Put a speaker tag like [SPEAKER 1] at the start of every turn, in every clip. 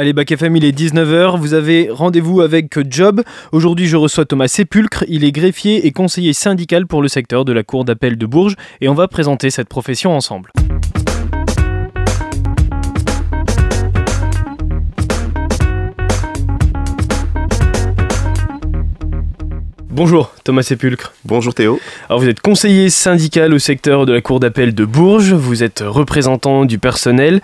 [SPEAKER 1] Allez, Bac FM, il est 19h, vous avez rendez-vous avec Job. Aujourd'hui, je reçois Thomas Sépulcre, il est greffier et conseiller syndical pour le secteur de la Cour d'appel de Bourges et on va présenter cette profession ensemble. Bonjour Thomas Sépulcre.
[SPEAKER 2] Bonjour Théo.
[SPEAKER 1] Alors vous êtes conseiller syndical au secteur de la Cour d'appel de Bourges, vous êtes représentant du personnel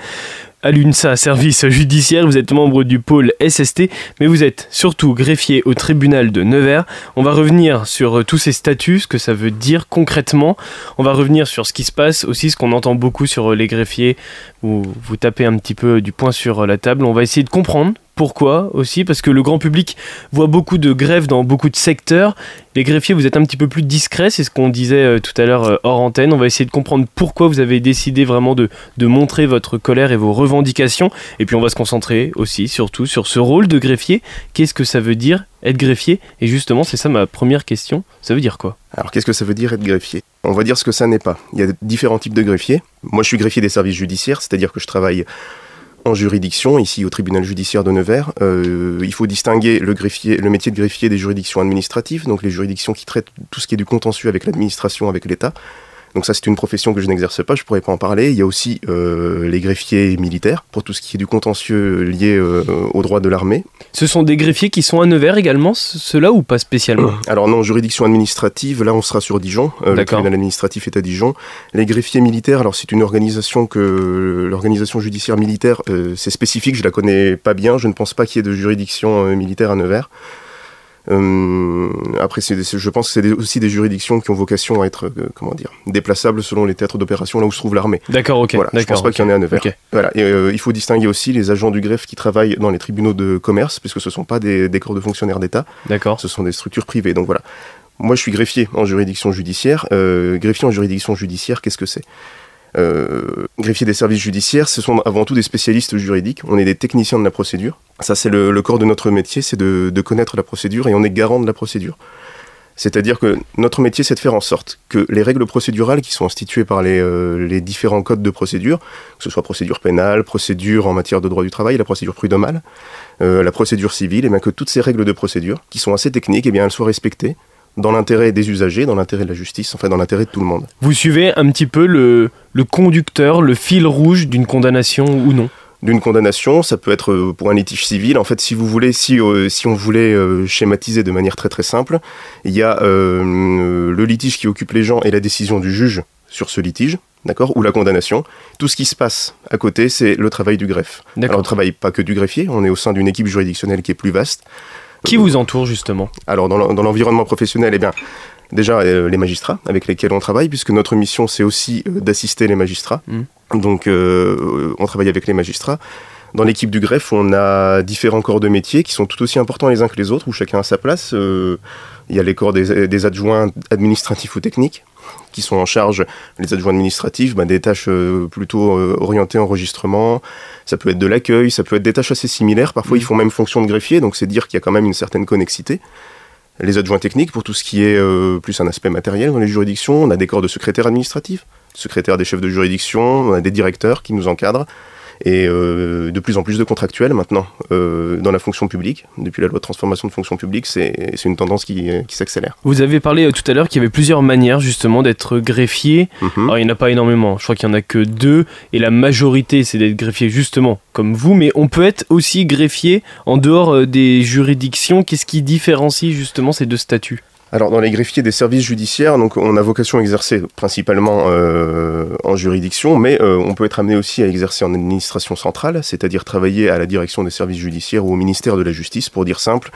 [SPEAKER 1] à l'UNSA Service judiciaire, vous êtes membre du pôle SST, mais vous êtes surtout greffier au tribunal de Nevers. On va revenir sur euh, tous ces statuts, ce que ça veut dire concrètement. On va revenir sur ce qui se passe, aussi ce qu'on entend beaucoup sur euh, les greffiers, où vous tapez un petit peu du poing sur euh, la table. On va essayer de comprendre pourquoi aussi? Parce que le grand public voit beaucoup de grèves dans beaucoup de secteurs. Les greffiers, vous êtes un petit peu plus discrets, c'est ce qu'on disait euh, tout à l'heure euh, hors antenne. On va essayer de comprendre pourquoi vous avez décidé vraiment de, de, montrer votre colère et vos revendications. Et puis on va se concentrer aussi, surtout, sur ce rôle de greffier. Qu'est-ce que ça veut dire être greffier? Et justement, c'est ça ma première question. Ça veut dire quoi?
[SPEAKER 2] Alors qu'est-ce que ça veut dire être greffier? On va dire ce que ça n'est pas. Il y a différents types de greffiers. Moi, je suis greffier des services judiciaires, c'est-à-dire que je travaille en juridiction, ici au tribunal judiciaire de Nevers. Euh, il faut distinguer le, le métier de greffier des juridictions administratives, donc les juridictions qui traitent tout ce qui est du contentieux avec l'administration, avec l'État. Donc ça, c'est une profession que je n'exerce pas, je pourrais pas en parler. Il y a aussi euh, les greffiers militaires, pour tout ce qui est du contentieux lié euh, au droit de l'armée.
[SPEAKER 1] Ce sont des greffiers qui sont à Nevers également, ceux-là, ou pas spécialement
[SPEAKER 2] Alors non, juridiction administrative, là on sera sur Dijon, euh, le tribunal administratif est à Dijon. Les greffiers militaires, alors c'est une organisation que l'organisation judiciaire militaire, c'est spécifique, je la connais pas bien, je ne pense pas qu'il y ait de juridiction militaire à Nevers. Euh, après, je pense que c'est aussi des juridictions qui ont vocation à être, euh, comment dire, déplaçables selon les théâtres d'opération là où se trouve l'armée.
[SPEAKER 1] D'accord, ok.
[SPEAKER 2] Voilà, je pense pas qu'il y en ait à Nevers. Voilà. Et, euh, il faut distinguer aussi les agents du greffe qui travaillent dans les tribunaux de commerce, puisque ce ne sont pas des, des corps de fonctionnaires d'État.
[SPEAKER 1] D'accord.
[SPEAKER 2] Ce sont des structures privées. Donc voilà. Moi, je suis greffier en juridiction judiciaire. greffier en juridiction judiciaire, qu'est-ce que c'est? Euh, des services judiciaires, ce sont avant tout des spécialistes juridiques. On est des techniciens de la procédure. Ça, c'est le, corps de notre métier, c'est de, connaître la procédure et on est garant de la procédure. C'est-à-dire que notre métier, c'est de faire en sorte que les règles procédurales qui sont instituées par les, euh, différents codes de procédure, que ce soit procédure pénale, procédure en matière de droit du travail, la procédure prud'homale, euh, la procédure civile, et bien que toutes ces règles de procédure, qui sont assez techniques, et bien elles soient respectées dans l'intérêt des usagers, dans l'intérêt de la justice, enfin dans l'intérêt de tout le monde.
[SPEAKER 1] Vous suivez un petit peu le, le conducteur, le fil rouge d'une condamnation ou non?
[SPEAKER 2] D'une condamnation, ça peut être euh, pour un litige civil. En fait, si vous voulez, si, euh, si on voulait euh, schématiser de manière très très simple, il y a le litige qui occupe les gens et la décision du juge sur ce litige, d'accord, ou la condamnation. Tout ce qui se passe à côté, c'est le travail du greffe. Alors, on ne travaille pas que du greffier, on est au sein d'une équipe juridictionnelle qui est plus vaste.
[SPEAKER 1] Qui vous entoure justement
[SPEAKER 2] Alors dans l'environnement professionnel, eh bien, déjà euh, les magistrats avec lesquels on travaille, puisque notre mission c'est aussi euh, d'assister les magistrats. Mm. Donc euh, on travaille avec les magistrats. Dans l'équipe du greffe, on a différents corps de métier qui sont tout aussi importants les uns que les autres, où chacun a sa place. Il y a les corps des, adjoints administratifs ou techniques, qui sont en charge, les adjoints administratifs, bah, des tâches plutôt orientées enregistrement. Ça peut être de l'accueil, ça peut être des tâches assez similaires. Parfois, ils mm. font même fonction de greffier, donc c'est dire qu'il y a quand même une certaine connexité. Les adjoints techniques, pour tout ce qui est euh, plus un aspect matériel dans les juridictions, on a des corps de secrétaires administratifs, secrétaires des chefs de juridiction, on a des directeurs qui nous encadrent et euh, de plus en plus de contractuels maintenant euh, dans la fonction publique. Depuis la loi de transformation de fonction publique, c'est une tendance qui, qui s'accélère.
[SPEAKER 1] Vous avez parlé euh, tout à l'heure qu'il y avait plusieurs manières justement d'être greffier. Mhm. Alors il n'y en a pas énormément, je crois qu'il n'y en a que deux, et la majorité c'est d'être greffier justement comme vous, mais on peut être aussi greffier en dehors des juridictions. Qu'est-ce qui différencie justement ces deux statuts?
[SPEAKER 2] Alors dans les greffiers des services judiciaires, donc on a vocation à exercer principalement euh, en juridiction, mais euh, on peut être amené aussi à exercer en administration centrale, c'est-à-dire travailler à la direction des services judiciaires ou au ministère de la Justice, pour dire simple.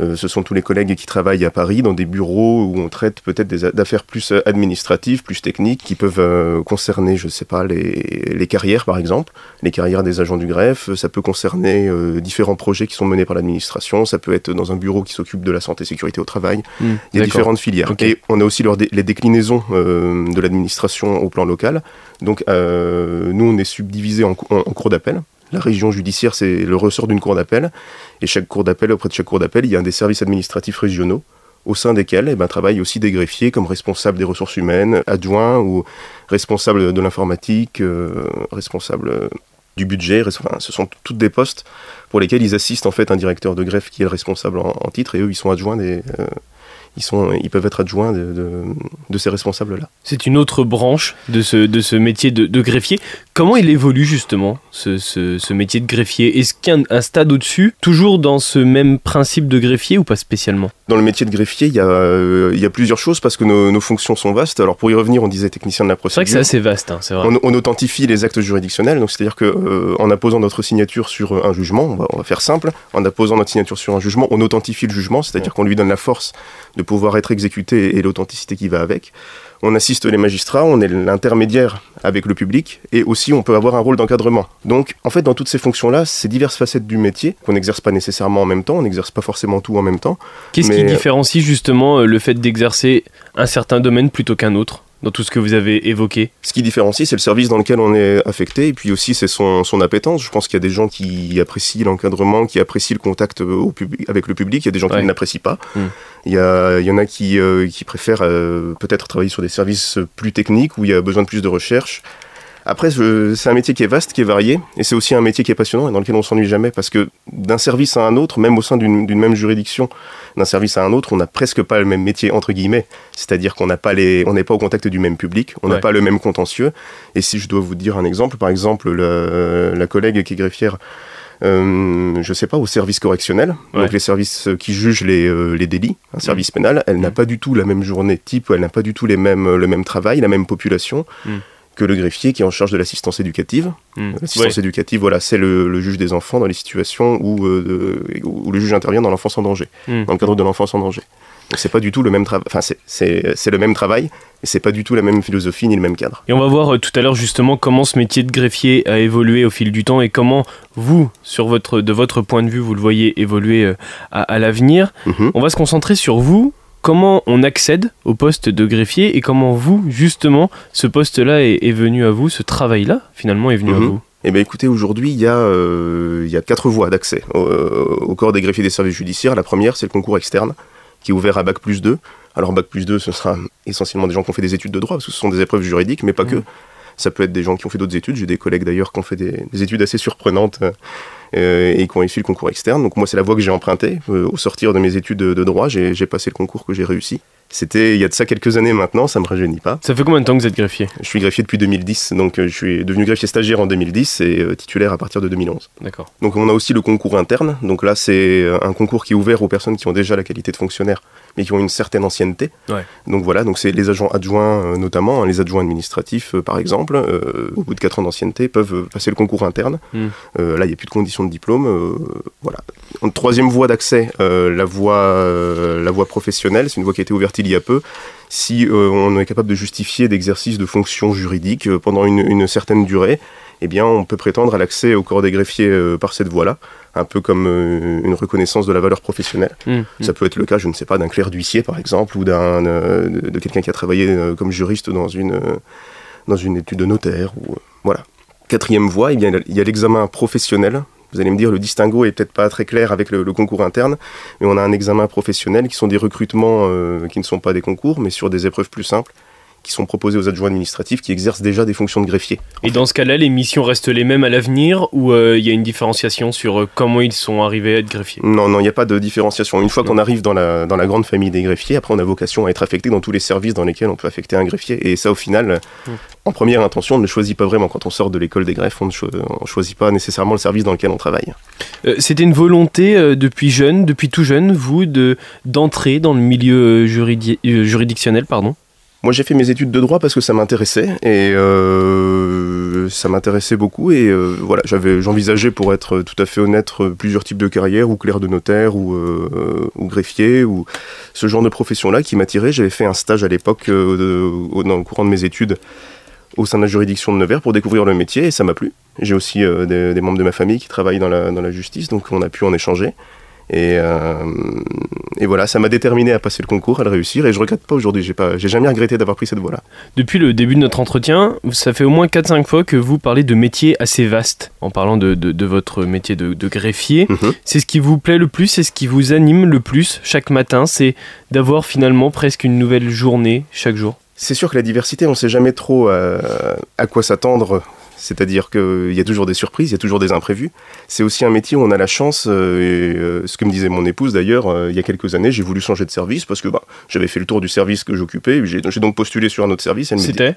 [SPEAKER 2] Euh, ce sont tous les collègues qui travaillent à Paris dans des bureaux où on traite peut-être des affaires plus euh, administratives, plus techniques, qui peuvent euh, concerner, je ne sais pas, les, carrières par exemple, les carrières des agents du greffe. Ça peut concerner différents projets qui sont menés par l'administration. Ça peut être dans un bureau qui s'occupe de la santé et sécurité au travail. Hmm, Il y a différentes filières. Et on a aussi les déclinaisons de l'administration au plan local. Donc nous, on est subdivisé en, en, en cours d'appel. La région judiciaire, c'est le ressort d'une cour d'appel. Et chaque cour d'appel, auprès de chaque cour d'appel, il y a des services administratifs régionaux au sein desquels eh ben, travaillent aussi des greffiers comme responsables des ressources humaines, adjoints ou responsables de l'informatique, euh, responsables du budget. Ce sont toutes des postes pour lesquels ils assistent en fait un directeur de greffe qui est le responsable en, titre et eux ils sont adjoints des, ils, sont, ils peuvent être adjoints de, de, ces responsables-là.
[SPEAKER 1] C'est une autre branche de ce, de ce métier de, greffier. Comment il évolue justement, ce, ce, métier de greffier? Est-ce qu'il y a un, stade au-dessus, toujours dans ce même principe de greffier ou pas spécialement?
[SPEAKER 2] Dans le métier de greffier, il y a, euh, il y a plusieurs choses parce que nos, nos, fonctions sont vastes. Alors pour y revenir, on disait technicien de la procédure.
[SPEAKER 1] C'est vrai que c'est assez vaste, hein, c'est vrai.
[SPEAKER 2] On, authentifie les actes juridictionnels, donc c'est-à-dire qu'en euh, en apposant notre signature sur un jugement, on va, on va, faire simple, en apposant notre signature sur un jugement, on authentifie le jugement, c'est-à-dire qu'on lui donne la force de pouvoir être exécuté et l'authenticité qui va avec. On assiste les magistrats, on est l'intermédiaire avec le public et aussi on peut avoir un rôle d'encadrement. Donc en fait dans toutes ces fonctions-là, c'est diverses facettes du métier qu'on n'exerce pas nécessairement en même temps, on n'exerce pas forcément tout en même temps.
[SPEAKER 1] Qu'est-ce qui différencie justement euh, le fait d'exercer un certain domaine plutôt qu'un autre? Dans tout ce que vous avez évoqué
[SPEAKER 2] Ce qui différencie, c'est le service dans lequel on est affecté, et puis aussi c'est son, son, appétence. Je pense qu'il y a des gens qui apprécient l'encadrement, qui apprécient le contact au public, avec le public, il y a des gens qui ne l'apprécient pas. Hmm. Il, y a, il, y en a qui, euh, qui préfèrent euh, peut-être travailler sur des services plus techniques, où il y a besoin de plus de recherche. Après, c'est un métier qui est vaste, qui est varié, et c'est aussi un métier qui est passionnant et dans lequel on s'ennuie jamais, parce que d'un service à un autre, même au sein d'une même juridiction, d'un service à un autre, on n'a presque pas le même métier entre guillemets. C'est-à-dire qu'on n'a pas les, on n'est pas au contact du même public, on n'a pas le même contentieux. Et si je dois vous dire un exemple, par exemple, la collègue qui est greffière. Euh, je sais pas, au service correctionnel, donc les services qui jugent les, euh, les délits, un service mmh. pénal, elle n'a mmh. pas du tout la même journée type, elle n'a pas du tout les mêmes, le même travail, la même population. Mmh que le greffier qui est en charge de l'assistance éducative. Hmm. L'assistance éducative, voilà, c'est le, juge des enfants dans les situations où, euh, où le juge intervient dans l'enfance en danger, hmm. dans le cadre de l'enfance en danger. C'est pas du tout le même travail. Enfin, c'est le même travail, et c'est pas du tout la même philosophie ni le même cadre.
[SPEAKER 1] Et on va voir euh, tout à l'heure justement comment ce métier de greffier a évolué au fil du temps et comment vous, sur votre, de votre point de vue, vous le voyez évoluer euh, à, l'avenir. Mhm. On va se concentrer sur vous comment on accède au poste de greffier et comment vous, justement, ce poste-là est, venu à vous, ce travail-là, finalement, est venu à mhm. vous?
[SPEAKER 2] Eh bien écoutez, aujourd'hui, il, y a, euh, il y a quatre voies d'accès au, corps des greffiers des services judiciaires. La première, c'est le concours externe, qui est ouvert à Bac plus 2. Alors Bac plus 2, ce sera essentiellement des gens qui ont fait des études de droit, parce que ce sont des épreuves juridiques, mais pas mhm. que. Ça peut être des gens qui ont fait d'autres études. J'ai des collègues d'ailleurs qui ont fait des, des études assez surprenantes euh, et qui ont réussi le concours externe. Donc moi, c'est la voie que j'ai empruntée. Euh, au sortir de mes études de, droit, j'ai passé le concours que j'ai réussi. C'était il y a de ça quelques années maintenant, ça me rajeunit pas.
[SPEAKER 1] Ça fait combien de temps que vous êtes greffier?
[SPEAKER 2] Je suis greffier depuis 2010, donc euh, je suis devenu greffier stagiaire en 2010 et titulaire à partir de 2011.
[SPEAKER 1] D'accord.
[SPEAKER 2] Donc on a aussi le concours interne, donc là c'est un concours qui est ouvert aux personnes qui ont déjà la qualité de fonctionnaire mais qui ont une certaine ancienneté. Donc voilà, donc c'est les agents adjoints euh, notamment, hein, les adjoints administratifs euh, par exemple, euh, au bout de 4 ans d'ancienneté, peuvent passer le concours interne. Hmm. là, il n'y a plus de conditions de diplôme. voilà. En troisième voie d'accès, la, voie, la voie professionnelle, c'est une voie qui a été ouverte il y a peu si on est capable de justifier d'exercice de fonctions juridiques pendant une, une, certaine durée, eh bien, on peut prétendre à l'accès au corps des greffiers par cette voie-là un peu comme euh, une reconnaissance de la valeur professionnelle. Mmh, mmh. Ça peut être le cas, je ne sais pas, d'un clerc d'huissier par exemple, ou d'un euh, de, quelqu'un qui a travaillé euh, comme juriste dans une, dans une étude de notaire. Ou, voilà. Quatrième voie, eh il y a l'examen professionnel. Vous allez me dire, le distinguo est peut-être pas très clair avec le, concours interne, mais on a un examen professionnel qui sont des recrutements qui ne sont pas des concours, mais sur des épreuves plus simples qui sont proposés aux adjoints administratifs qui exercent déjà des fonctions de greffier.
[SPEAKER 1] Et dans ce cas-là, les missions restent les mêmes à l'avenir ou euh, il y a une différenciation sur euh, comment ils sont arrivés à être greffiers?
[SPEAKER 2] Non, non, il n'y a pas de différenciation. Une fois qu'on arrive dans la, dans la grande famille des greffiers, après on a vocation à être affecté dans tous les services dans lesquels on peut affecter un greffier. Et ça, au final, hmm. en première intention, on ne choisit pas vraiment. Quand on sort de l'école des greffes, on ne choisit pas nécessairement le service dans lequel on travaille.
[SPEAKER 1] Euh, c'était une volonté depuis jeune, depuis tout jeune, vous, de d'entrer dans le milieu juridictionnel, pardon?
[SPEAKER 2] Moi, j'ai fait mes études de droit parce que ça m'intéressait et euh, ça m'intéressait beaucoup et euh, voilà, j'avais, j'envisageais pour être tout à fait honnête plusieurs types de carrières ou clerc de notaire ou, euh, ou greffier ou ce genre de profession-là qui m'attirait. J'avais fait un stage à l'époque dans le courant de mes études au sein de la juridiction de Nevers pour découvrir le métier et ça m'a plu. J'ai aussi des, des, membres de ma famille qui travaillent dans la, dans la justice, donc on a pu en échanger. Et, euh, et, voilà, ça m'a déterminé à passer le concours, à le réussir, et je regrette pas aujourd'hui. J'ai pas, j'ai jamais regretté d'avoir pris cette voie-là.
[SPEAKER 1] Depuis le début de notre entretien, ça fait au moins 4-5 fois que vous parlez de métiers assez vastes, en parlant de, de, votre métier de, de greffier. Mhm. C'est ce qui vous plaît le plus, c'est ce qui vous anime le plus chaque matin, c'est d'avoir finalement presque une nouvelle journée chaque jour.
[SPEAKER 2] C'est sûr que la diversité, on sait jamais trop euh, à quoi s'attendre C'est-à-dire qu'il y a toujours des surprises, il y a toujours des imprévus. C'est aussi un métier où on a la chance, euh, ce que me disait mon épouse d'ailleurs, il y a quelques années, j'ai voulu changer de service parce que bah, j'avais fait le tour du service que j'occupais. J'ai donc postulé sur un autre service.
[SPEAKER 1] C'était?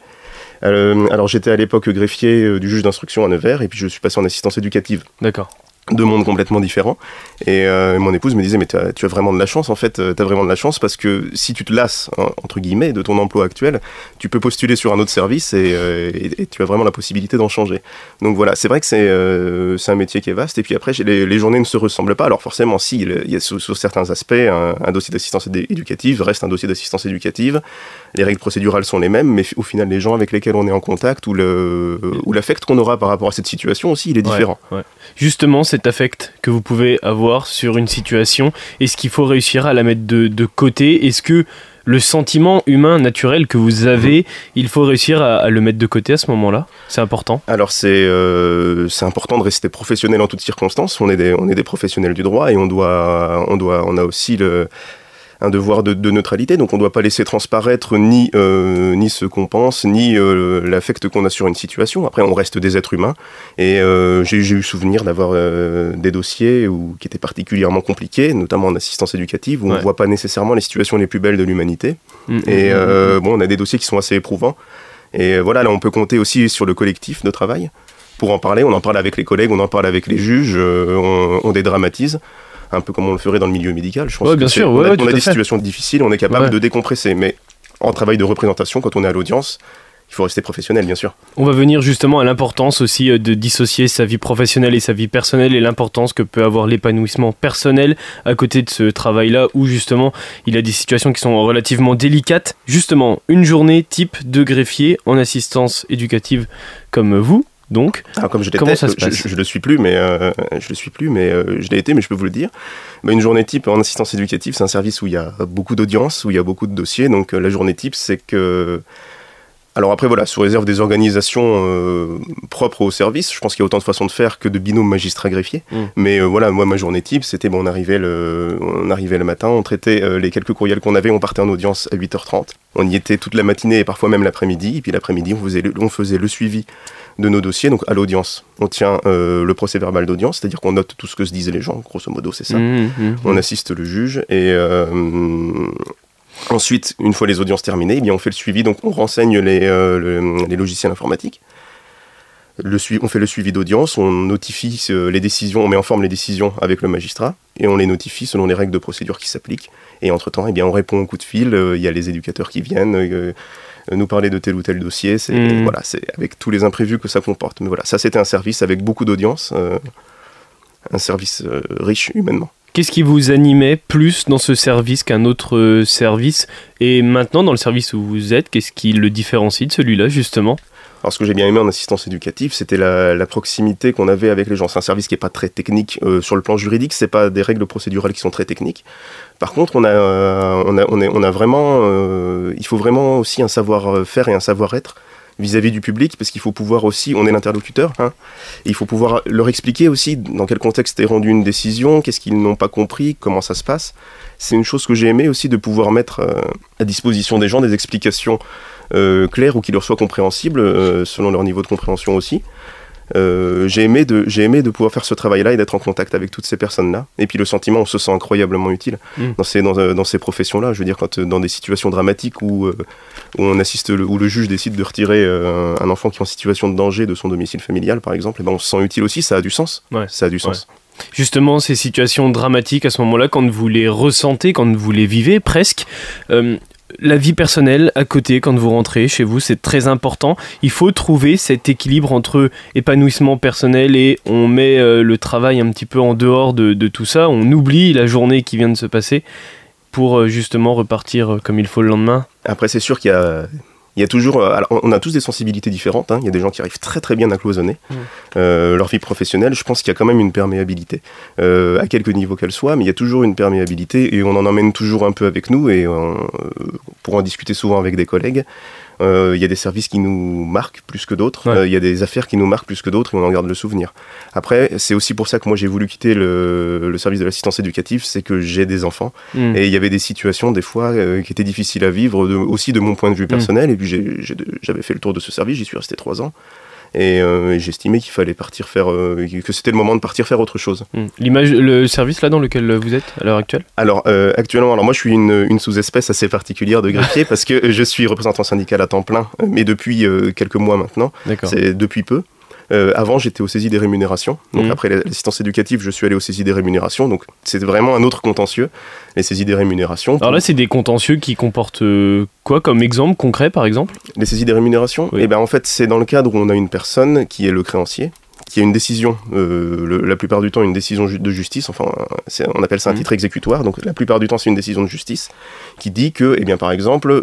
[SPEAKER 2] Alors j'étais à l'époque greffier du juge d'instruction à Nevers et puis je suis passé en assistance éducative.
[SPEAKER 1] D'accord
[SPEAKER 2] deux mondes complètement différents. Et euh, mon épouse me disait, mais tu as, vraiment de la chance, en fait, euh, tu as vraiment de la chance parce que si tu te lasses, hein, entre guillemets, de ton emploi actuel, tu peux postuler sur un autre service et, euh, tu as vraiment la possibilité d'en changer. Donc voilà, c'est vrai que c'est un métier qui est vaste. Et puis après, les, journées ne se ressemblent pas. Alors forcément, si, il y a sur, certains aspects, un, dossier d'assistance éducative reste un dossier d'assistance éducative. Les règles procédurales sont les mêmes, mais au final, les gens avec lesquels on est en contact ou l'affect qu'on aura par rapport à cette situation aussi, il est différent.
[SPEAKER 1] Justement, c'est cet affect que vous pouvez avoir sur une situation? Est-ce qu'il faut réussir à la mettre de, côté? Est-ce que le sentiment humain naturel que vous avez, il faut réussir à, le mettre de côté à ce moment-là? C'est important.
[SPEAKER 2] Alors c'est euh, c'est important de rester professionnel en toutes circonstances. On est des, on est des professionnels du droit et on doit, on doit, on a aussi le un devoir de, neutralité, donc on ne doit pas laisser transparaître ni, euh, ni ce qu'on pense, ni euh, l'affect qu'on a sur une situation. Après, on reste des êtres humains, et euh, j'ai eu souvenir d'avoir des dossiers où, qui étaient particulièrement compliqués, notamment en assistance éducative, où on ne voit pas nécessairement les situations les plus belles de l'humanité. Mm, mm, et mm, bon, on a des dossiers qui sont assez éprouvants. Et voilà, là, on peut compter aussi sur le collectif de travail pour en parler. On en parle avec les collègues, on en parle avec les juges, on, on dédramatise un peu comme on le ferait dans le milieu médical.
[SPEAKER 1] Je pense bien sûr,
[SPEAKER 2] on a, des situations difficiles, on est capable de décompresser, mais en travail de représentation, quand on est à l'audience, il faut rester professionnel, bien sûr.
[SPEAKER 1] On va venir justement à l'importance aussi euh, de dissocier sa vie professionnelle et sa vie personnelle et l'importance que peut avoir l'épanouissement personnel à côté de ce travail-là où justement il a des situations qui sont relativement délicates. Justement, une journée type de greffier en assistance éducative comme vous, donc,
[SPEAKER 2] ah, comme je comment ça se passe je, je, le suis plus, mais euh, je le suis plus, mais euh, je l'ai été, mais je peux vous le dire. Bah, une journée type en assistance éducative, c'est un service où il y a beaucoup d'audience, où il y a beaucoup de dossiers. Donc euh, la journée type, c'est que alors après, voilà, sous réserve des organisations propres au service, je pense qu'il y a autant de façons de faire que de binômes magistrats-greffiers. Mm. Mais voilà, moi, ma journée type, c'était, bon, on arrivait, le, on arrivait le matin, on traitait les quelques courriels qu'on avait, on partait en audience à 8h30. On y était toute la matinée et parfois même l'après-midi. Et puis l'après-midi, on faisait, on faisait le suivi de nos dossiers, donc à l'audience. On tient euh, le procès verbal d'audience, c'est-à-dire qu'on note tout ce que se disaient les gens, grosso modo, c'est ça. Mmh, mmh. On assiste le juge et euh, ensuite, une fois les audiences terminées, eh bien, on fait le suivi, donc on renseigne les, euh, les logiciels informatiques. Le on fait le suivi d'audience, on notifie les décisions, on met en forme les décisions avec le magistrat et on les notifie selon les règles de procédure qui s'appliquent. Et entre-temps, eh bien, on répond au coup de fil, il y a les éducateurs qui viennent euh, nous parler de tel ou tel dossier. C'est mm. voilà, c'est avec tous les imprévus que ça comporte. Mais voilà, ça c'était un service avec beaucoup d'audience, euh, un service euh, riche humainement.
[SPEAKER 1] Qu'est-ce qui vous animait plus dans ce service qu'un autre service? Et maintenant, dans le service où vous êtes, qu'est-ce qui le différencie de celui-là, justement?
[SPEAKER 2] Alors ce que j'ai bien aimé en assistance éducative, c'était la, proximité qu'on avait avec les gens. C'est un service qui n'est pas très technique sur le plan juridique, c'est pas des règles procédurales qui sont très techniques. Par contre, on a, on a, on a vraiment, euh, il faut vraiment aussi un savoir-faire et un savoir-être vis-à-vis du public, parce qu'il faut pouvoir aussi, on est l'interlocuteur, hein, il faut pouvoir leur expliquer aussi dans quel contexte est rendue une décision, qu'est-ce qu'ils n'ont pas compris, comment ça se passe. C'est une chose que j'ai aimé aussi de pouvoir mettre euh, à disposition des gens des explications euh, claires ou qui leur soient compréhensibles, selon leur niveau de compréhension aussi. Euh, j'ai aimé, de, j'ai aimé de pouvoir faire ce travail-là et d'être en contact avec toutes ces personnes-là. Et puis le sentiment, on se sent incroyablement utile mm. dans ces, dans, euh, dans ces professions-là. Je veux dire, quand euh, dans des situations dramatiques où, où on assiste, le, où le juge décide de retirer un enfant qui est en situation de danger de son domicile familial, par exemple, et ben on se sent utile aussi. Ça a du sens. Ça a du sens.
[SPEAKER 1] Justement, ces situations dramatiques à ce moment-là, quand vous les ressentez, quand vous les vivez presque, la vie personnelle à côté quand vous rentrez chez vous, c'est très important. Il faut trouver cet équilibre entre épanouissement personnel et on met euh, le travail un petit peu en dehors de, tout ça. On oublie la journée qui vient de se passer pour euh, justement repartir euh, comme il faut le lendemain.
[SPEAKER 2] Après, c'est sûr qu'il y a il y a toujours, euh, on a tous des sensibilités différentes. Hein. Il y a des gens qui arrivent très très bien à cloisonner mmh. euh, leur vie professionnelle. Je pense qu'il y a quand même une perméabilité, euh, à quelque niveau qu'elle soit, mais il y a toujours une perméabilité et on en emmène toujours un peu avec nous et pour en discuter souvent avec des collègues. Euh, il y a des services qui nous marquent plus que d'autres. Euh, il y a des affaires qui nous marquent plus que d'autres et on en garde le souvenir. Après, c'est aussi pour ça que moi j'ai voulu quitter le, service de l'assistance éducative, c'est que j'ai des enfants hmm. et il y avait des situations des fois euh, qui étaient difficiles à vivre, aussi de mon point de vue hmm. personnel. Et puis j'avais fait le tour de ce service, j'y suis resté trois ans. Et, euh, j'estimais qu'il fallait partir faire, euh, que c'était le moment de partir faire autre chose.
[SPEAKER 1] Hmm. L'image, le service là dans lequel vous êtes à l'heure actuelle?
[SPEAKER 2] Alors euh, actuellement, alors moi je suis une, une sous-espèce assez particulière de greffier parce que je suis représentant syndical à temps plein, mais depuis quelques mois maintenant. C'est depuis peu. Euh, avant, j'étais au saisie des rémunérations. Donc mmh. après l'assistance éducative, je suis allé au saisie des rémunérations. Donc c'est vraiment un autre contentieux, les saisies des rémunérations.
[SPEAKER 1] Alors là, c'est des contentieux qui comportent euh, quoi comme exemple concret, par exemple?
[SPEAKER 2] Les saisies des rémunérations? Eh bien en fait, c'est dans le cadre où on a une personne qui est le créancier, qui a une décision, euh, la plupart du temps une décision de justice, enfin on appelle ça un mmh. titre exécutoire, donc la plupart du temps c'est une décision de justice, qui dit que, eh bien par exemple,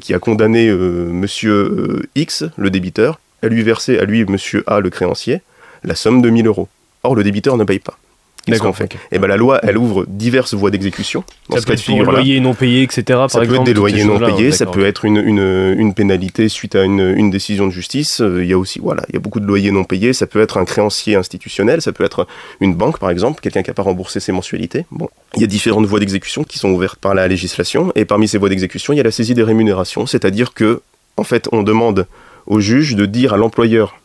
[SPEAKER 2] qui a condamné monsieur X, le débiteur, à lui verser, à lui, monsieur A, le créancier, la somme de 1000 euros. Or, le débiteur ne paye pas. Qu'est-ce qu'on fait Et eh ben, La loi, elle ouvre diverses voies d'exécution.
[SPEAKER 1] Ça peut être des loyers non payés, etc. Par
[SPEAKER 2] ça
[SPEAKER 1] peut
[SPEAKER 2] être des loyers non payés, ça peut être une, une, une, pénalité suite à une, une décision de justice. Euh, il y a aussi, voilà, il y a beaucoup de loyers non payés. Ça peut être un créancier institutionnel, ça peut être une banque, par exemple, quelqu'un qui n'a pas remboursé ses mensualités. Bon, il y a différentes voies d'exécution qui sont ouvertes par la législation. Et parmi ces voies d'exécution, il y a la saisie des rémunérations, c'est-à-dire que, en fait, on demande au juge de dire à l'employeur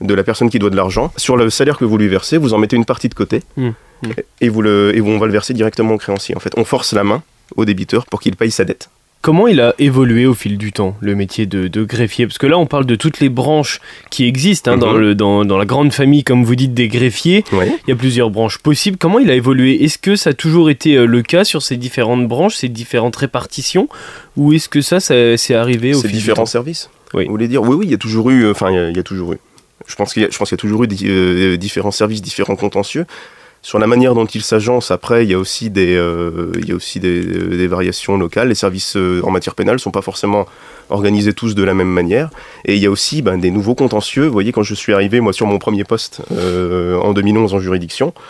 [SPEAKER 2] de la personne qui doit de l'argent, sur le salaire que vous lui versez, vous en mettez une partie de côté mmh, mmh. Et, vous le, et on va le verser directement au créancier. En fait, on force la main au débiteur pour qu'il paye sa dette.
[SPEAKER 1] Comment il a évolué au fil du temps, le métier de, greffier? Parce que là, on parle de toutes les branches qui existent hein, dans, mhm. le, dans, dans, la grande famille, comme vous dites, des greffiers. Il y a plusieurs branches possibles. Comment il a évolué? Est-ce que ça a toujours été euh, le cas sur ces différentes branches, ces différentes répartitions? Ou est-ce que ça, ça c'est arrivé au fil
[SPEAKER 2] différents services oui. Vous voulez dire Oui, oui, il y a toujours eu. Enfin, il y, a toujours eu. Je pense qu'il y, a toujours eu euh, différents services, différents contentieux. Sur la manière dont ils s'agencent, après, il y a aussi des, euh, il y a aussi des, variations locales. Les services euh, en matière pénale ne sont pas forcément organisés tous de la même manière. Et il y a aussi ben, des nouveaux contentieux. Vous voyez, quand je suis arrivé, moi, sur mon premier poste en 2011 en juridiction, euh,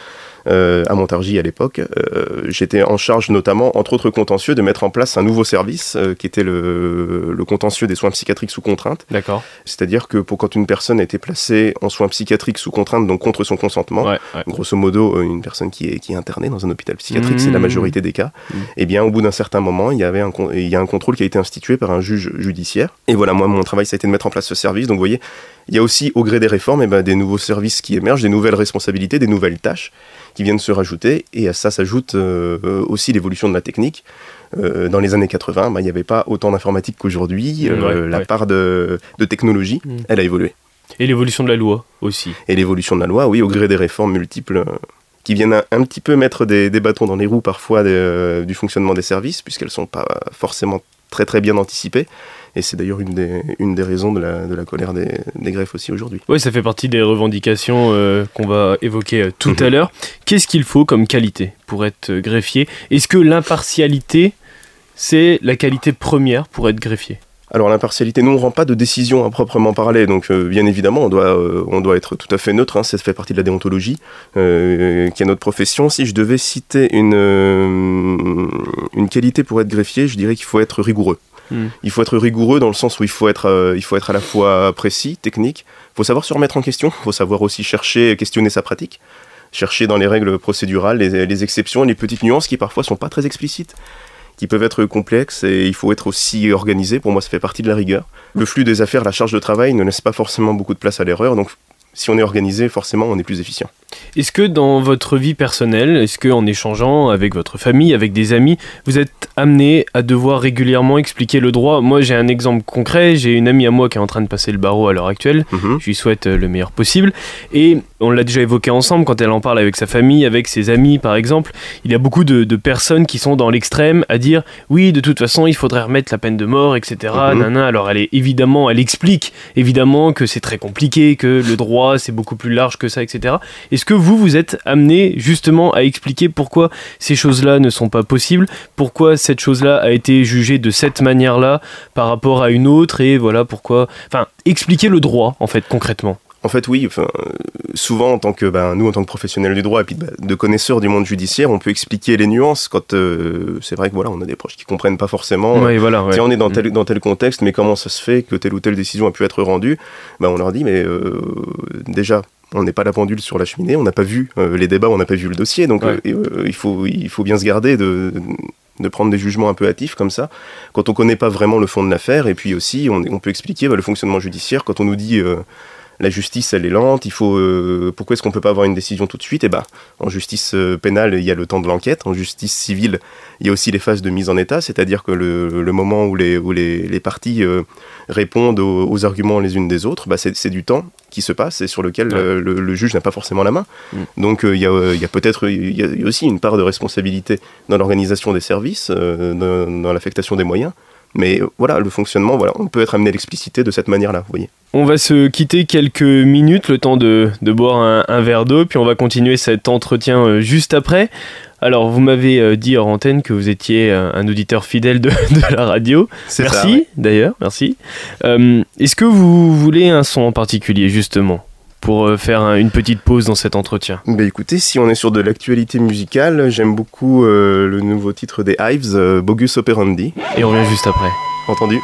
[SPEAKER 2] à Montargis à l'époque. Euh, j'étais en charge notamment, entre autres contentieux, de mettre en place un nouveau service euh, qui était le, contentieux des soins psychiatriques sous contrainte.
[SPEAKER 1] D'accord.
[SPEAKER 2] C'est-à-dire que pour quand une personne a été placée en soins psychiatriques sous contrainte, donc contre son consentement, grosso modo une personne qui est, qui est internée dans un hôpital psychiatrique, c'est la mmh. majorité des cas, mmh. et eh bien au bout d'un certain moment, il y avait un, il y a un contrôle qui a été institué par un juge judiciaire. Et voilà, moi mon travail ça a été de mettre en place ce service. Donc vous voyez, il y a aussi au gré des réformes et eh ben, des nouveaux services qui émergent, des nouvelles responsabilités, des nouvelles tâches qui viennent se rajouter. Et à ça s'ajoute euh, aussi l'évolution de la technique. Euh, dans les années 80, bah, il n'y avait pas autant d'informatique qu'aujourd'hui. Euh, la part de, technologie, mm. elle a évolué.
[SPEAKER 1] Et l'évolution de la loi aussi.
[SPEAKER 2] Et l'évolution de la loi, oui, au gré des réformes multiples qui viennent un, petit peu mettre des, bâtons dans les roues parfois du fonctionnement des services, puisqu'elles ne sont pas forcément très très bien anticipées. Et c'est d'ailleurs une des, une des raisons de la, de la colère des, des greffes aussi aujourd'hui.
[SPEAKER 1] Oui, ça fait partie des revendications euh, qu'on va évoquer euh, tout à mhm. l'heure. Qu'est-ce qu'il faut comme qualité pour être euh, greffier? Est-ce que l'impartialité, c'est la qualité première pour être greffier?
[SPEAKER 2] Alors l'impartialité, nous on ne rend pas de décision à proprement parler, donc bien évidemment on doit, on doit être tout à fait neutre, hein, ça fait partie de la déontologie, qui est notre profession. Si je devais citer une, une qualité pour être greffier, je dirais qu'il faut être rigoureux. Hmm. Il faut être rigoureux dans le sens où il faut être, euh, il faut être à la fois précis, technique. Il faut savoir se remettre en question. Il faut savoir aussi chercher, questionner sa pratique. Chercher dans les règles procédurales les, les exceptions, les petites nuances qui parfois sont pas très explicites qui peuvent être complexes et il faut être aussi organisé. Pour moi, ça fait partie de la rigueur. Le flux des affaires, la charge de travail ne laisse pas forcément beaucoup de place à l'erreur. Donc, si on est organisé, forcément, on est plus efficient.
[SPEAKER 1] Est-ce que dans votre vie personnelle, est-ce qu'en échangeant avec votre famille, avec des amis, vous êtes amené à devoir régulièrement expliquer le droit? Moi, j'ai un exemple concret. J'ai une amie à moi qui est en train de passer le barreau à l'heure actuelle. Mhm. Je lui souhaite euh, le meilleur possible. Et on l'a déjà évoqué ensemble quand elle en parle avec sa famille, avec ses amis, par exemple. Il y a beaucoup de, personnes qui sont dans l'extrême à dire oui, de toute façon, il faudrait remettre la peine de mort, etc. Mhm. Alors, elle est évidemment, elle explique évidemment que c'est très compliqué, que le droit c'est beaucoup plus large que ça, etc. Est-ce que vous, vous êtes amené justement à expliquer pourquoi ces choses-là ne sont pas possibles, pourquoi cette chose-là a été jugée de cette manière-là par rapport à une autre, et voilà pourquoi. Enfin, expliquer le droit, en fait, concrètement.
[SPEAKER 2] En fait, oui. Enfin, souvent, en tant que ben, nous, en tant que professionnels du droit et puis ben, de connaisseurs du monde judiciaire, on peut expliquer les nuances. Quand euh, c'est vrai que voilà, on a des proches qui comprennent pas forcément.
[SPEAKER 1] voilà,
[SPEAKER 2] Si on est dans mm. tel dans tel contexte, mais comment ça se fait que telle ou telle décision a pu être rendue ben, on leur dit, mais euh, déjà, on n'est pas la pendule sur la cheminée, on n'a pas vu euh, les débats, on n'a pas vu le dossier, donc euh, euh, il, faut, il faut bien se garder de, de, prendre des jugements un peu hâtifs comme ça, quand on ne connaît pas vraiment le fond de l'affaire, et puis aussi on, on peut expliquer bah, le fonctionnement judiciaire, quand on nous dit
[SPEAKER 3] la justice, elle est lente. Il faut. pourquoi est-ce qu'on peut pas avoir une décision tout de suite? Eh ben, en justice pénale, il y a le temps de l'enquête. En justice civile, il y a aussi les phases de mise en état, c'est-à-dire que le, le moment où les, où les, les parties répondent aux, aux arguments les unes des autres, bah, c'est du temps qui se passe et sur lequel
[SPEAKER 1] Ouais.
[SPEAKER 3] euh, le, le juge n'a pas forcément la main.
[SPEAKER 1] Mm.
[SPEAKER 3] Donc euh, il y a, euh, il y a peut-être y a il y a aussi une part de responsabilité dans l'organisation des services, dans, dans l'affectation des moyens. Mais voilà, le fonctionnement, voilà, on peut être amené à l'expliciter de cette manière-là, vous voyez.
[SPEAKER 1] On va se quitter quelques minutes, le temps de, de boire un, un verre d'eau, puis on va continuer cet entretien euh, juste après. Alors, vous m'avez euh, dit hors antenne que vous étiez euh, un auditeur fidèle de, de la radio.
[SPEAKER 3] C'est
[SPEAKER 1] Merci, d'ailleurs, merci. Euh, Est-ce que vous voulez un son en particulier, justement, pour euh, faire un- une petite pause dans cet entretien
[SPEAKER 3] Bah écoutez, si on est sur de l'actualité musicale, j'aime beaucoup euh, le nouveau titre des Hives, euh, Bogus Operandi.
[SPEAKER 1] Et on revient juste après.
[SPEAKER 3] Entendu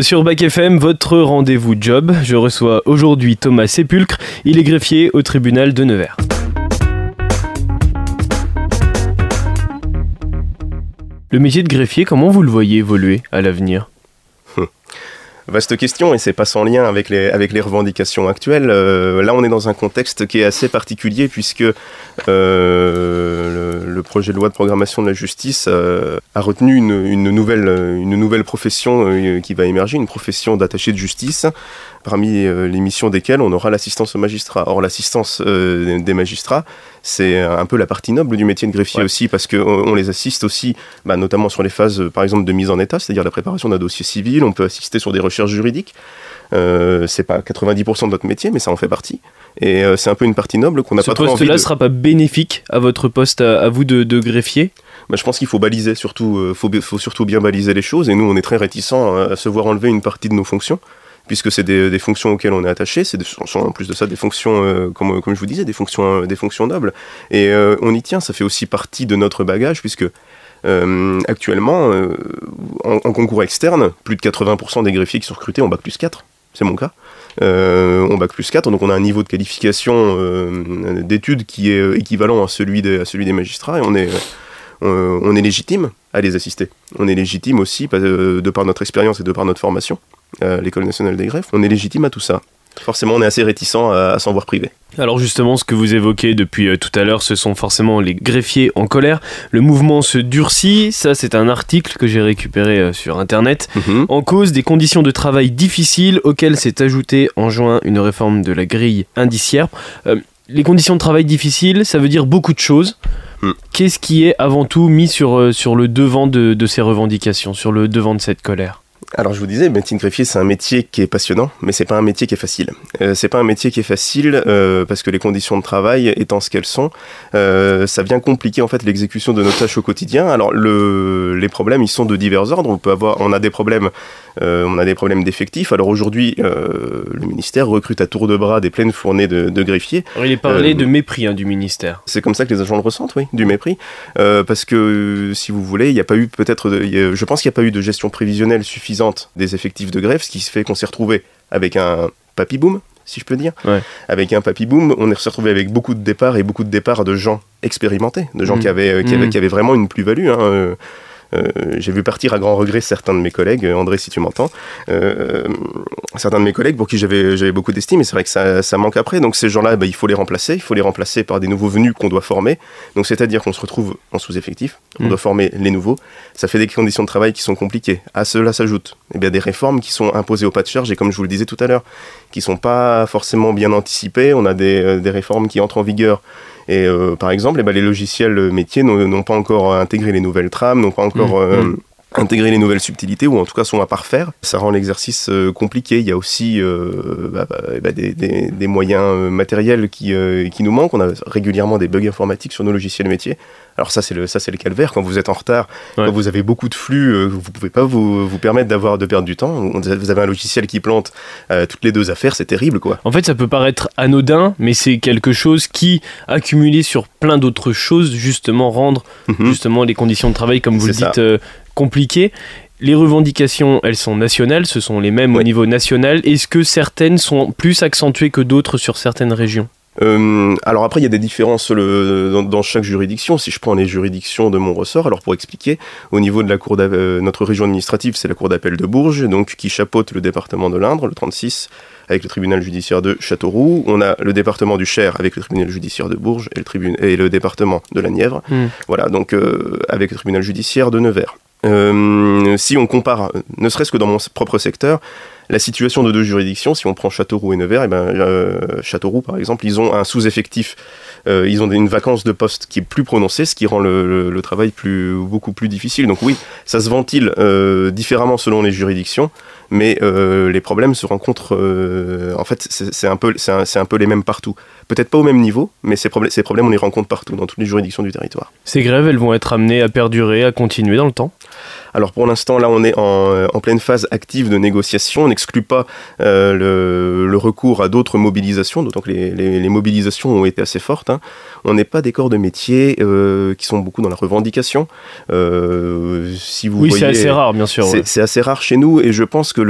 [SPEAKER 1] sur Bac FM, votre rendez-vous job. Je reçois aujourd'hui Thomas Sépulcre. Il est greffier au tribunal de Nevers. Le métier de greffier, comment vous le voyez évoluer à l'avenir?
[SPEAKER 2] Vaste question et c'est pas sans lien avec les, revendications actuelles. Euh, là, on est dans un contexte qui est assez particulier puisque euh, le, projet de loi de programmation de la justice euh, a retenu nouvelle, une nouvelle profession qui va émerger, une profession d'attaché de justice, parmi les missions desquelles on aura l'assistance aux magistrats. Or, l'assistance des magistrats, c'est un peu la partie noble du métier de greffier
[SPEAKER 1] Ouais.
[SPEAKER 2] aussi parce qu'on on les assiste aussi, bah, notamment sur les phases, euh, par exemple, de mise en état, c'est-à-dire la préparation d'un dossier civil. On peut assister sur des recherches juridiques. Euh, c'est pas 90% de notre métier, mais ça en fait partie. Et euh, c'est un peu une partie noble qu'on n'a
[SPEAKER 1] Ce
[SPEAKER 2] pas trop envie
[SPEAKER 1] poste-là
[SPEAKER 2] de...
[SPEAKER 1] sera pas bénéfique à votre poste, à, à vous de, de greffier?
[SPEAKER 2] Bah, je pense qu'il faut baliser, surtout, euh, faut, surtout bien baliser les choses. Et nous, on est très réticents à se voir enlever une partie de nos fonctions, puisque c'est des, fonctions auxquelles on est attaché. C'est en plus de ça des fonctions, euh, comme, je vous disais, des fonctions, euh, nobles. Et euh, on y tient. Ça fait aussi partie de notre bagage, puisque actuellement, en, concours externe, plus de 80% des greffiers qui sont recrutés ont bac plus 4. C'est mon cas. On bac plus 4, donc on a un niveau de qualification d'études qui est équivalent à celui des, à celui des magistrats, et on est, euh, on est légitime à les assister. On est légitime aussi, euh, de par notre expérience et de par notre formation, à l'École nationale des greffes, on est légitime à tout ça. Forcément, on est assez réticent à, à s'en voir privé.
[SPEAKER 1] Alors justement, ce que vous évoquez depuis euh, tout à l'heure, ce sont forcément les greffiers en colère. Le mouvement se durcit, ça c'est un article que j'ai récupéré euh, sur Internet. En cause des conditions de travail difficiles auxquelles s'est ajoutée en juin une réforme de la grille indiciaire. Euh, les conditions de travail difficiles, ça veut dire beaucoup de choses.
[SPEAKER 2] Hmm.
[SPEAKER 1] Qu'est-ce qui est avant tout mis sur, euh, le devant de, de ces revendications, sur le devant de cette colère?
[SPEAKER 2] Alors je vous disais, médecine greffier, c'est un métier qui est passionnant, mais c'est pas un métier qui est facile. Euh, c'est pas un métier qui est facile euh, parce que les conditions de travail étant ce qu'elles sont, euh, ça vient compliquer en fait l'exécution de nos tâches au quotidien. Alors le, les problèmes, ils sont de divers ordres. On peut avoir, on a des problèmes, euh, on a des problèmes d'effectifs. Alors aujourd'hui, le ministère recrute à tour de bras des pleines fournées de, de greffiers.
[SPEAKER 1] Alors, Il est parlé de mépris hein, du ministère.
[SPEAKER 2] C'est comme ça que les agents le ressentent, oui, du mépris. Parce que, si vous voulez, il n'y a pas eu peut-être. Je pense qu'il n'y a pas eu de gestion prévisionnelle suffisante des effectifs de greffe, ce qui se fait qu'on s'est retrouvé avec un papy boom, si je peux dire.
[SPEAKER 1] Ouais.
[SPEAKER 2] Avec un papy boom, on s'est retrouvé avec beaucoup de départs et beaucoup de départs de gens expérimentés, de gens
[SPEAKER 1] Mm.
[SPEAKER 2] qui, avaient, euh, qui,
[SPEAKER 1] Mm.
[SPEAKER 2] avaient, qui avaient vraiment une plus-value. hein, euh, j'ai vu partir à grand regret certains de mes collègues, euh, André si tu m'entends, euh, certains de mes collègues pour qui j'avais beaucoup d'estime et c'est vrai que ça, ça manque après. Donc ces gens-là, bah, il faut les remplacer, il faut les remplacer par des nouveaux venus qu'on doit former. Donc c'est-à-dire qu'on se retrouve en sous-effectif, on
[SPEAKER 1] Mm.
[SPEAKER 2] doit former les nouveaux. Ça fait des conditions de travail qui sont compliquées. À cela s'ajoutent eh bien, des réformes qui sont imposées au pas de charge et comme je vous le disais tout à l'heure, qui sont pas forcément bien anticipées. On a des, euh, des réformes qui entrent en vigueur. Et euh, par exemple, eh ben, les logiciels métiers n'ont pas encore intégré les nouvelles trames, n'ont pas encore
[SPEAKER 1] Mm,
[SPEAKER 2] intégré les nouvelles subtilités, ou en tout cas sont à parfaire. Ça rend l'exercice euh, compliqué. Il y a aussi euh, bah, bah, eh ben, des, des- des moyens euh, matériels qui, qui nous manquent. On a régulièrement des bugs informatiques sur nos logiciels métiers. Alors ça, c'est le, ça, c'est le calvaire. Quand vous êtes en retard,
[SPEAKER 1] Ouais.
[SPEAKER 2] quand vous avez beaucoup de flux, vous pouvez pas vous, vous permettre d'avoir de perdre du temps. Vous avez un logiciel qui plante toutes les deux affaires, c'est terrible, quoi.
[SPEAKER 1] En fait, ça peut paraître anodin, mais c'est quelque chose qui, accumulé sur plein d'autres choses, justement, rendre
[SPEAKER 2] Mhm.
[SPEAKER 1] justement les conditions de travail, comme vous le
[SPEAKER 2] ça.
[SPEAKER 1] dites, compliquées. Les revendications, elles sont nationales, ce sont les mêmes au niveau national. Est-ce que certaines sont plus accentuées que d'autres sur certaines régions?
[SPEAKER 2] Euh, alors après, il y a des différences le- dans, dans chaque juridiction. Si je prends les juridictions de mon ressort, alors pour expliquer, au niveau de la cour euh, notre région administrative, c'est la cour d'appel de Bourges, donc qui chapeaute le département de l'Indre, le 36, avec le tribunal judiciaire de Châteauroux. On a le département du Cher avec le tribunal judiciaire de Bourges et le, et le département de la Nièvre.
[SPEAKER 1] Hmm.
[SPEAKER 2] Voilà, donc euh, avec le tribunal judiciaire de Nevers. Euh, si on compare, ne serait-ce que dans mon propre secteur, la situation de deux juridictions, si on prend Châteauroux et Nevers, et ben, euh, Châteauroux par exemple, ils ont un sous-effectif, euh, ils ont une vacance de poste qui est plus prononcée, ce qui rend le, travail plus, beaucoup plus difficile. Donc oui, ça se ventile différemment selon les juridictions, mais les problèmes se rencontrent, en fait, c'est un, un, un peu les mêmes partout. Peut-être pas au même niveau, mais ces, problèmes ces problèmes, on les rencontre partout, dans toutes les juridictions du territoire.
[SPEAKER 1] Ces grèves, elles vont être amenées à perdurer, à continuer dans le temps?
[SPEAKER 2] Alors pour l'instant, là, on est en, euh, en pleine phase active de négociation. On n'exclut pas euh, le, le recours à d'autres mobilisations, d'autant que les, les- les mobilisations ont été assez fortes. hein. On n'est pas des corps de métier euh, qui sont beaucoup dans la revendication. Euh, si vous
[SPEAKER 1] Oui, c'est assez rare, bien sûr.
[SPEAKER 2] c'est
[SPEAKER 1] ouais.
[SPEAKER 2] assez rare chez nous et je pense que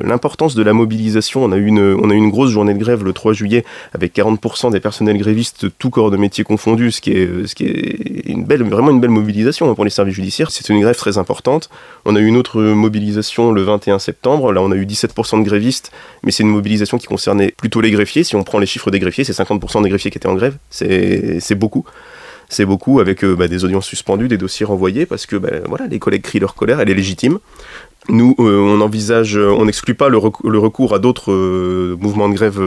[SPEAKER 2] l'importance de la mobilisation, on a, eu une, on a eu une grosse journée de grève le 3 juillet avec 40% des personnels grévistes, tout corps de métier confondus, ce qui est, vraiment une belle mobilisation pour les services judiciaires. judiciaire, c'est une grève très importante. On a eu une autre mobilisation le 21 septembre. Là, on a eu 17% de grévistes, mais c'est une mobilisation qui concernait plutôt les greffiers. Si on prend les chiffres des greffiers, c'est 50% des greffiers qui étaient en grève. C'est beaucoup. C'est beaucoup avec euh, bah, des audiences suspendues, des dossiers renvoyés, parce que bah, voilà, les collègues crient leur colère, elle est légitime. Nous, euh, on envisage, on n'exclut pas le, recours à d'autres euh, mouvements de grève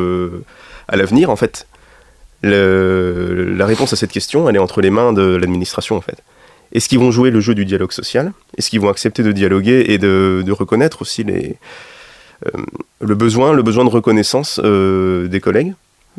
[SPEAKER 2] à l'avenir. En fait, la réponse à cette question, elle est entre les mains de l'administration, en fait. Est-ce qu'ils vont jouer le jeu du dialogue social? Est-ce qu'ils vont accepter de dialoguer et de, reconnaître aussi le, besoin, le besoin de reconnaissance des collègues?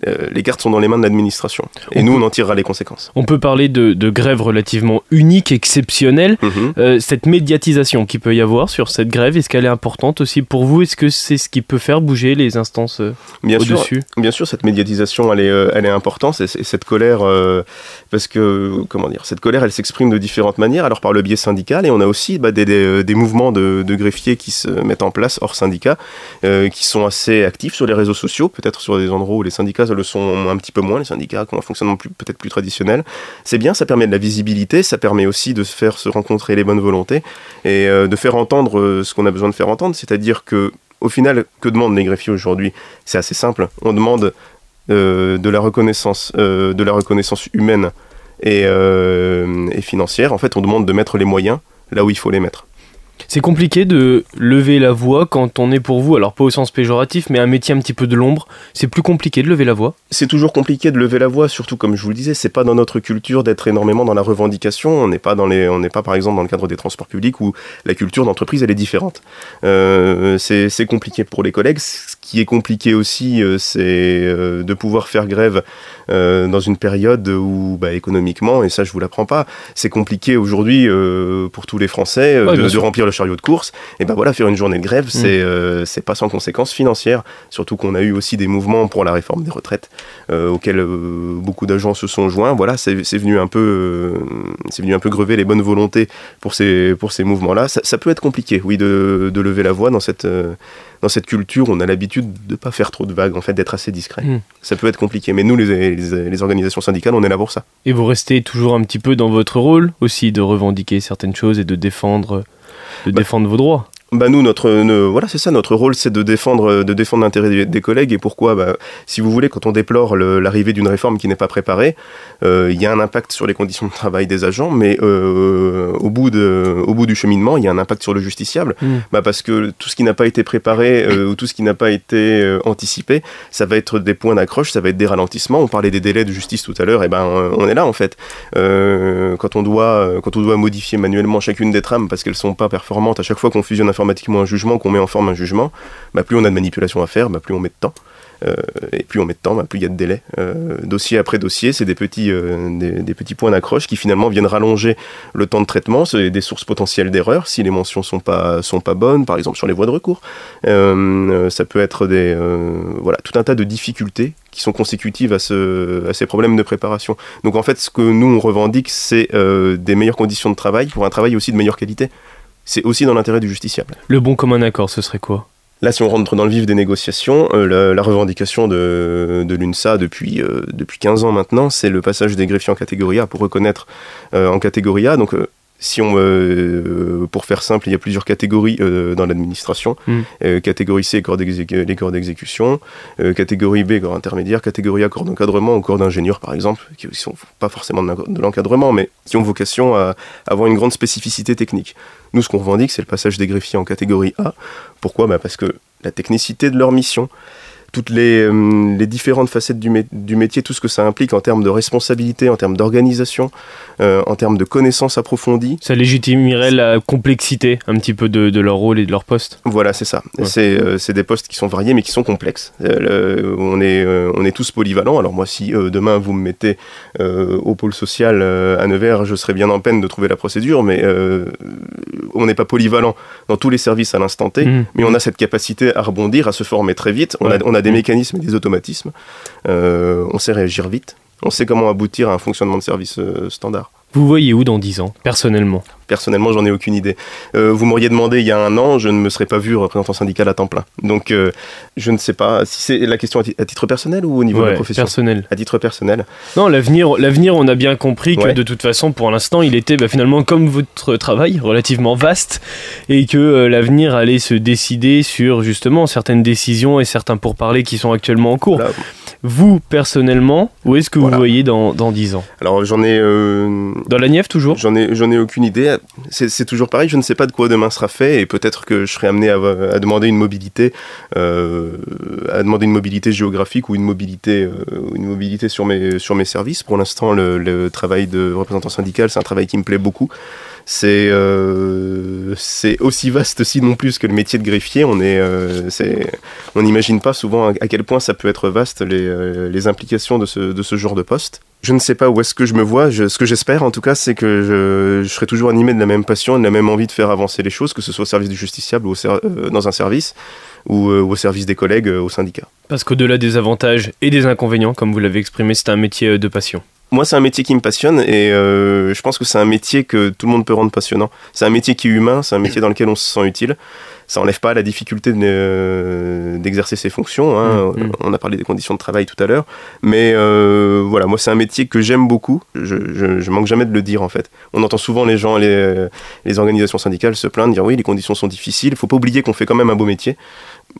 [SPEAKER 2] Euh, les cartes sont dans les mains de l'administration. Et nous, on en tirera les conséquences.
[SPEAKER 1] On peut parler de, grève relativement unique, exceptionnelle. Mhm. Euh, cette médiatisation qu'il peut y avoir sur cette grève, est-ce qu'elle est importante aussi pour vous? Est-ce que c'est ce qui peut faire bouger les instances euh, au-dessus?
[SPEAKER 2] Bien sûr, cette médiatisation, elle est, elle est importante. Et, cette colère, parce que, comment dire, cette colère, elle s'exprime de différentes manières. Alors par le biais syndical, et on a aussi bah, des, des, mouvements de, de, greffiers qui se mettent en place hors syndicat, qui sont assez actifs sur les réseaux sociaux, peut-être sur des endroits où les syndicats le sont un petit peu moins, les syndicats qui ont un fonctionnement peut-être plus traditionnel. C'est bien, ça permet de la visibilité, ça permet aussi de faire se rencontrer les bonnes volontés et euh, de faire entendre euh, ce qu'on a besoin de faire entendre, c'est-à-dire que au final, que demandent les greffiers aujourd'hui? C'est assez simple. On demande euh, de la reconnaissance, de la reconnaissance humaine et financière. En fait, on demande de mettre les moyens là où il faut les mettre.
[SPEAKER 1] C'est compliqué de lever la voix quand on est pour vous, alors pas au sens péjoratif, mais un métier un petit peu de l'ombre. C'est plus compliqué de lever la voix
[SPEAKER 2] C'est toujours compliqué de lever la voix, surtout comme je vous le disais, c'est pas dans notre culture d'être énormément dans la revendication. On n'est pas pas par exemple dans le cadre des transports publics où la culture d'entreprise elle est différente. Euh, c'est compliqué pour les collègues. Qui est compliqué aussi, euh, c'est euh, de pouvoir faire grève dans une période où bah, économiquement, et ça je vous l'apprends pas, c'est compliqué aujourd'hui pour tous les Français de remplir le chariot de course, et ben voilà, faire une journée de grève, mm. euh, c'est pas sans conséquences financières. Surtout qu'on a eu aussi des mouvements pour la réforme des retraites euh, auxquels euh, beaucoup d'agents se sont joints. Voilà, c'est venu un peu, c'est venu un peu grever les bonnes volontés pour ces pour ces mouvements-là. Ça, peut être compliqué, oui, de, de, lever la voix dans cette dans cette culture, on a l'habitude de ne pas faire trop de vagues, en fait, d'être assez discret. Mm. Ça peut être compliqué, mais nous, les, les, les, organisations syndicales, on est là pour ça.
[SPEAKER 1] Et vous restez toujours un petit peu dans votre rôle aussi de revendiquer certaines choses et de défendre de bah, défendre vos droits
[SPEAKER 2] bah nous notre voilà c'est ça notre rôle c'est de défendre de défendre l'intérêt des, collègues et pourquoi bah, si vous voulez quand on déplore l'arrivée d'une réforme qui n'est pas préparée euh, il y a un impact sur les conditions de travail des agents mais euh, au bout de au bout du cheminement il y a un impact sur le justiciable. Mm. bah, parce que tout ce qui n'a pas été préparé euh, ou tout ce qui n'a pas été anticipé ça va être des points d'accroche ça va être des ralentissements. On parlait des délais de justice tout à l'heure et ben on est là en fait. Quand on doit quand on doit modifier manuellement chacune des trames parce qu'elles sont pas performantes à chaque fois qu'on fusionne informatiquement un jugement, qu'on met en forme un jugement, bah, plus on a de manipulation à faire, bah, plus on met de temps. Euh, et plus on met de temps, bah, plus il y a de délai. Euh, dossier après dossier, c'est des petits, euh, des, petits points d'accroche qui finalement viennent rallonger le temps de traitement. C'est des sources potentielles d'erreurs si les mentions sont pas, sont pas bonnes, par exemple sur les voies de recours. ça peut être des, voilà, tout un tas de difficultés qui sont consécutives à, ce, à ces problèmes de préparation. Donc en fait, ce que nous on revendique, c'est des meilleures conditions de travail pour un travail aussi de meilleure qualité c'est aussi dans l'intérêt du justiciable.
[SPEAKER 1] Le bon commun accord, ce serait quoi?
[SPEAKER 2] Là, si on rentre dans le vif des négociations, euh, la, revendication de, de l'UNSA depuis, euh, depuis 15 ans maintenant, c'est le passage des greffiers en catégorie A pour reconnaître euh, en catégorie A. Donc, si on, euh, pour faire simple, il y a plusieurs catégories euh, dans l'administration. Hmm. Euh, catégorie C, corps les corps d'exécution. catégorie B, corps intermédiaire. Catégorie A, corps d'encadrement ou corps d'ingénieur, par exemple, qui ne sont pas forcément de l'encadrement, mais qui ont vocation à avoir une grande spécificité technique. Nous, ce qu'on revendique, c'est le passage des greffiers en catégorie A. Pourquoi? Bah Parce que la technicité de leur mission, toutes les, euh, les différentes facettes du, du, métier, tout ce que ça implique en termes de responsabilité, en termes d'organisation, euh, en termes de connaissances approfondies.
[SPEAKER 1] Ça légitimerait la complexité un petit peu de, de leur rôle et de leur poste.
[SPEAKER 2] Voilà, c'est ça. Euh, c'est des postes qui sont variés mais qui sont complexes. on, est, on est tous polyvalents. Alors moi, si demain vous me mettez au pôle social à Nevers, je serais bien en peine de trouver la procédure, mais on n'est pas polyvalent dans tous les services à l'instant T, mmh. mais on a cette capacité à rebondir, à se former très vite. On, a, on a des mécanismes et des automatismes. Euh, on sait réagir vite. On sait comment aboutir à un fonctionnement de service euh, standard.
[SPEAKER 1] Vous voyez où dans 10 ans, personnellement?
[SPEAKER 2] Personnellement, j'en ai aucune idée. Euh, vous m'auriez demandé il y a un an, je ne me serais pas vu représentant syndical à temps plein. Donc, euh, je ne sais pas si c'est la question à, ti- à titre personnel ou au niveau de
[SPEAKER 1] Ouais,
[SPEAKER 2] la profession?
[SPEAKER 1] personnel.
[SPEAKER 2] À titre personnel.
[SPEAKER 1] Non, l'avenir, l'avenir, on a bien compris que
[SPEAKER 2] Ouais.
[SPEAKER 1] de toute façon, pour l'instant, il était bah, finalement comme votre travail, relativement vaste, et que euh, l'avenir allait se décider sur justement certaines décisions et certains pourparlers qui sont actuellement en cours.
[SPEAKER 2] Voilà.
[SPEAKER 1] Vous, personnellement, où est-ce que
[SPEAKER 2] Voilà.
[SPEAKER 1] vous voyez dans, dans 10 ans
[SPEAKER 2] Alors, j'en ai. euh,
[SPEAKER 1] Dans la Nièvre, toujours
[SPEAKER 2] J'en ai, j'en ai aucune idée. C'est, c'est toujours pareil, je ne sais pas de quoi demain sera fait et peut-être que je serai amené à, à demander une mobilité, euh, à demander une mobilité géographique ou une mobilité, euh, une mobilité sur mes, sur mes services. Pour l'instant, le, le travail de représentant syndical, c'est un travail qui me plaît beaucoup. C'est, euh, aussi vaste sinon plus que le métier de greffier. On euh, n'imagine pas souvent à, quel point ça peut être vaste les, euh, les implications de ce, de ce genre de poste. Je ne sais pas où est-ce que je me vois. Ce que j'espère, en tout cas, c'est que je, serai toujours animé de la même passion, de la même envie de faire avancer les choses, que ce soit au service du justiciable ou euh, dans un service, ou euh, au service des collègues euh, au syndicat.
[SPEAKER 1] Parce qu'au-delà des avantages et des inconvénients, comme vous l'avez exprimé, c'est un métier euh, de passion.
[SPEAKER 2] Moi, c'est un métier qui me passionne et euh, je pense que c'est un métier que tout le monde peut rendre passionnant. C'est un métier qui est humain, c'est un métier dans lequel on se sent utile. Ça enlève pas la difficulté de, euh, d'exercer ses fonctions. hein.
[SPEAKER 1] Mm, mm.
[SPEAKER 2] On a parlé des conditions de travail tout à l'heure. Mais euh, voilà, moi, c'est un métier que j'aime beaucoup. Je, je, je manque jamais de le dire, en fait. On entend souvent les gens, les, les organisations syndicales se plaindre, dire oui, les conditions sont difficiles. Il faut pas oublier qu'on fait quand même un beau métier.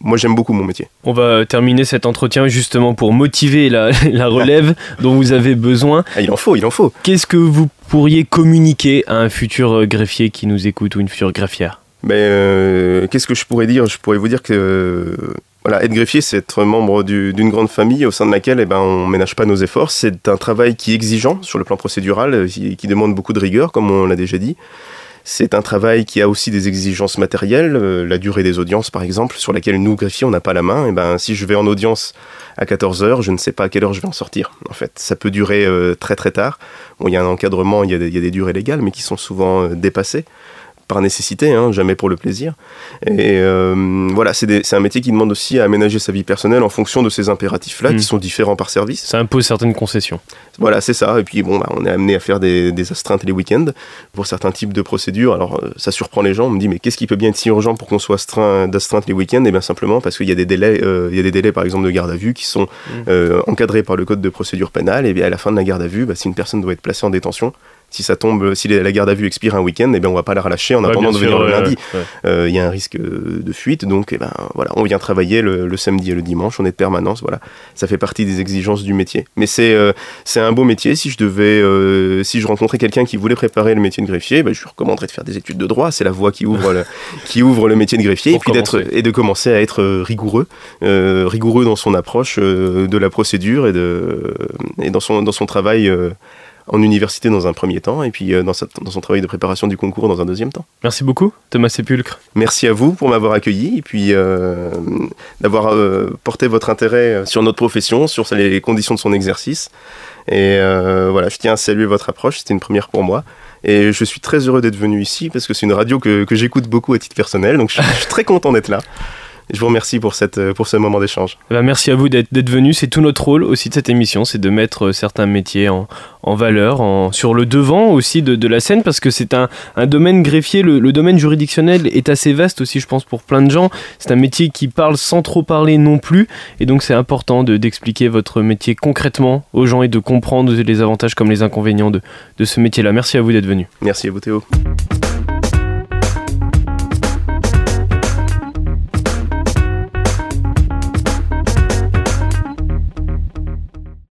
[SPEAKER 2] Moi, j'aime beaucoup mon métier.
[SPEAKER 1] On va terminer cet entretien justement pour motiver la, la relève dont vous avez besoin.
[SPEAKER 2] Ah, il en faut, il en faut.
[SPEAKER 1] Qu'est-ce que vous pourriez communiquer à un futur euh, greffier qui nous écoute ou une future greffière?
[SPEAKER 2] Mais euh, qu'est-ce que je pourrais dire? Je pourrais vous dire que euh, voilà, être greffier, c'est être membre du- d'une grande famille au sein de laquelle eh ben, on ménage pas nos efforts. C'est un travail qui est exigeant sur le plan procédural, euh, qui, qui demande beaucoup de rigueur, comme on l'a déjà dit. C'est un travail qui a aussi des exigences matérielles, euh, la durée des audiences par exemple, sur laquelle nous, greffiers, on n'a pas la main. Et ben, si je vais en audience à 14 heures, je ne sais pas à quelle heure je vais en sortir. En fait, ça peut durer euh, très très tard. Bon, il y a un encadrement, il y a des, il y a des durées légales, mais qui sont souvent euh, dépassées par nécessité, hein, jamais pour le plaisir. Et euh, voilà, c'est un métier qui demande aussi à aménager sa vie personnelle en fonction de ces impératifs-là,
[SPEAKER 1] Mm.
[SPEAKER 2] qui sont différents par service.
[SPEAKER 1] Ça impose certaines concessions.
[SPEAKER 2] Voilà, c'est ça. Et puis bon, bah, on est amené à faire des, des astreintes les week-ends pour certains types de procédures. Alors euh, ça surprend les gens. On me dit mais qu'est-ce qui peut bien être si urgent pour qu'on soit astreint d'astreinte les week-ends? Et bien simplement parce qu'il y a des délais, euh, il y a des délais par exemple de garde à vue qui sont euh, encadrés par le code de procédure pénale. Et bien à la fin de la garde à vue, bah, si une personne doit être placée en détention, si ça tombe, si la garde à vue expire un week-end, et bien on va pas la relâcher en
[SPEAKER 1] Ouais,
[SPEAKER 2] attendant de
[SPEAKER 1] sûr,
[SPEAKER 2] venir le
[SPEAKER 1] ouais,
[SPEAKER 2] lundi.
[SPEAKER 1] ouais.
[SPEAKER 2] Euh, il y a un risque euh, de fuite, donc eh ben, voilà, on vient travailler le, le samedi et le dimanche, on est de permanence, voilà. Ça fait partie des exigences du métier. Mais c'est euh, c'est un beau métier. Si je devais, euh, si je rencontrais quelqu'un qui voulait préparer le métier de greffier, ben, je lui recommanderais de faire des études de droit. C'est la voie qui ouvre le, qui ouvre le métier de greffier
[SPEAKER 1] Pour
[SPEAKER 2] et puis d'être et de commencer à être euh, rigoureux, euh, rigoureux dans son approche euh, de la procédure et de et dans son dans son travail. En université dans un premier temps, et puis euh, dans, sa- dans son travail de préparation du concours dans un deuxième temps.
[SPEAKER 1] Merci beaucoup, Thomas Sépulcre.
[SPEAKER 2] Merci à vous pour m'avoir accueilli et puis euh, d'avoir euh, porté votre intérêt sur notre profession, sur les conditions de son exercice. Et euh, voilà, je tiens à saluer votre approche, c'était une première pour moi. Et je suis très heureux d'être venu ici parce que c'est une radio que, que j'écoute beaucoup à titre personnel, donc je suis, je suis très content d'être là. Je vous remercie pour, cette, pour ce moment d'échange.
[SPEAKER 1] Eh ben, merci à vous d'être venu. C'est tout notre rôle aussi de cette émission, c'est de mettre euh, certains métiers en, en valeur, en, sur le devant aussi de, de la scène, parce que c'est un, un domaine greffier. Le, le domaine juridictionnel est assez vaste aussi, je pense, pour plein de gens. C'est un métier qui parle sans trop parler non plus, et donc c'est important de- d'expliquer votre métier concrètement aux gens et de comprendre les avantages comme les inconvénients de, de ce métier-là. Merci à vous d'être venu.
[SPEAKER 2] Merci à vous Théo.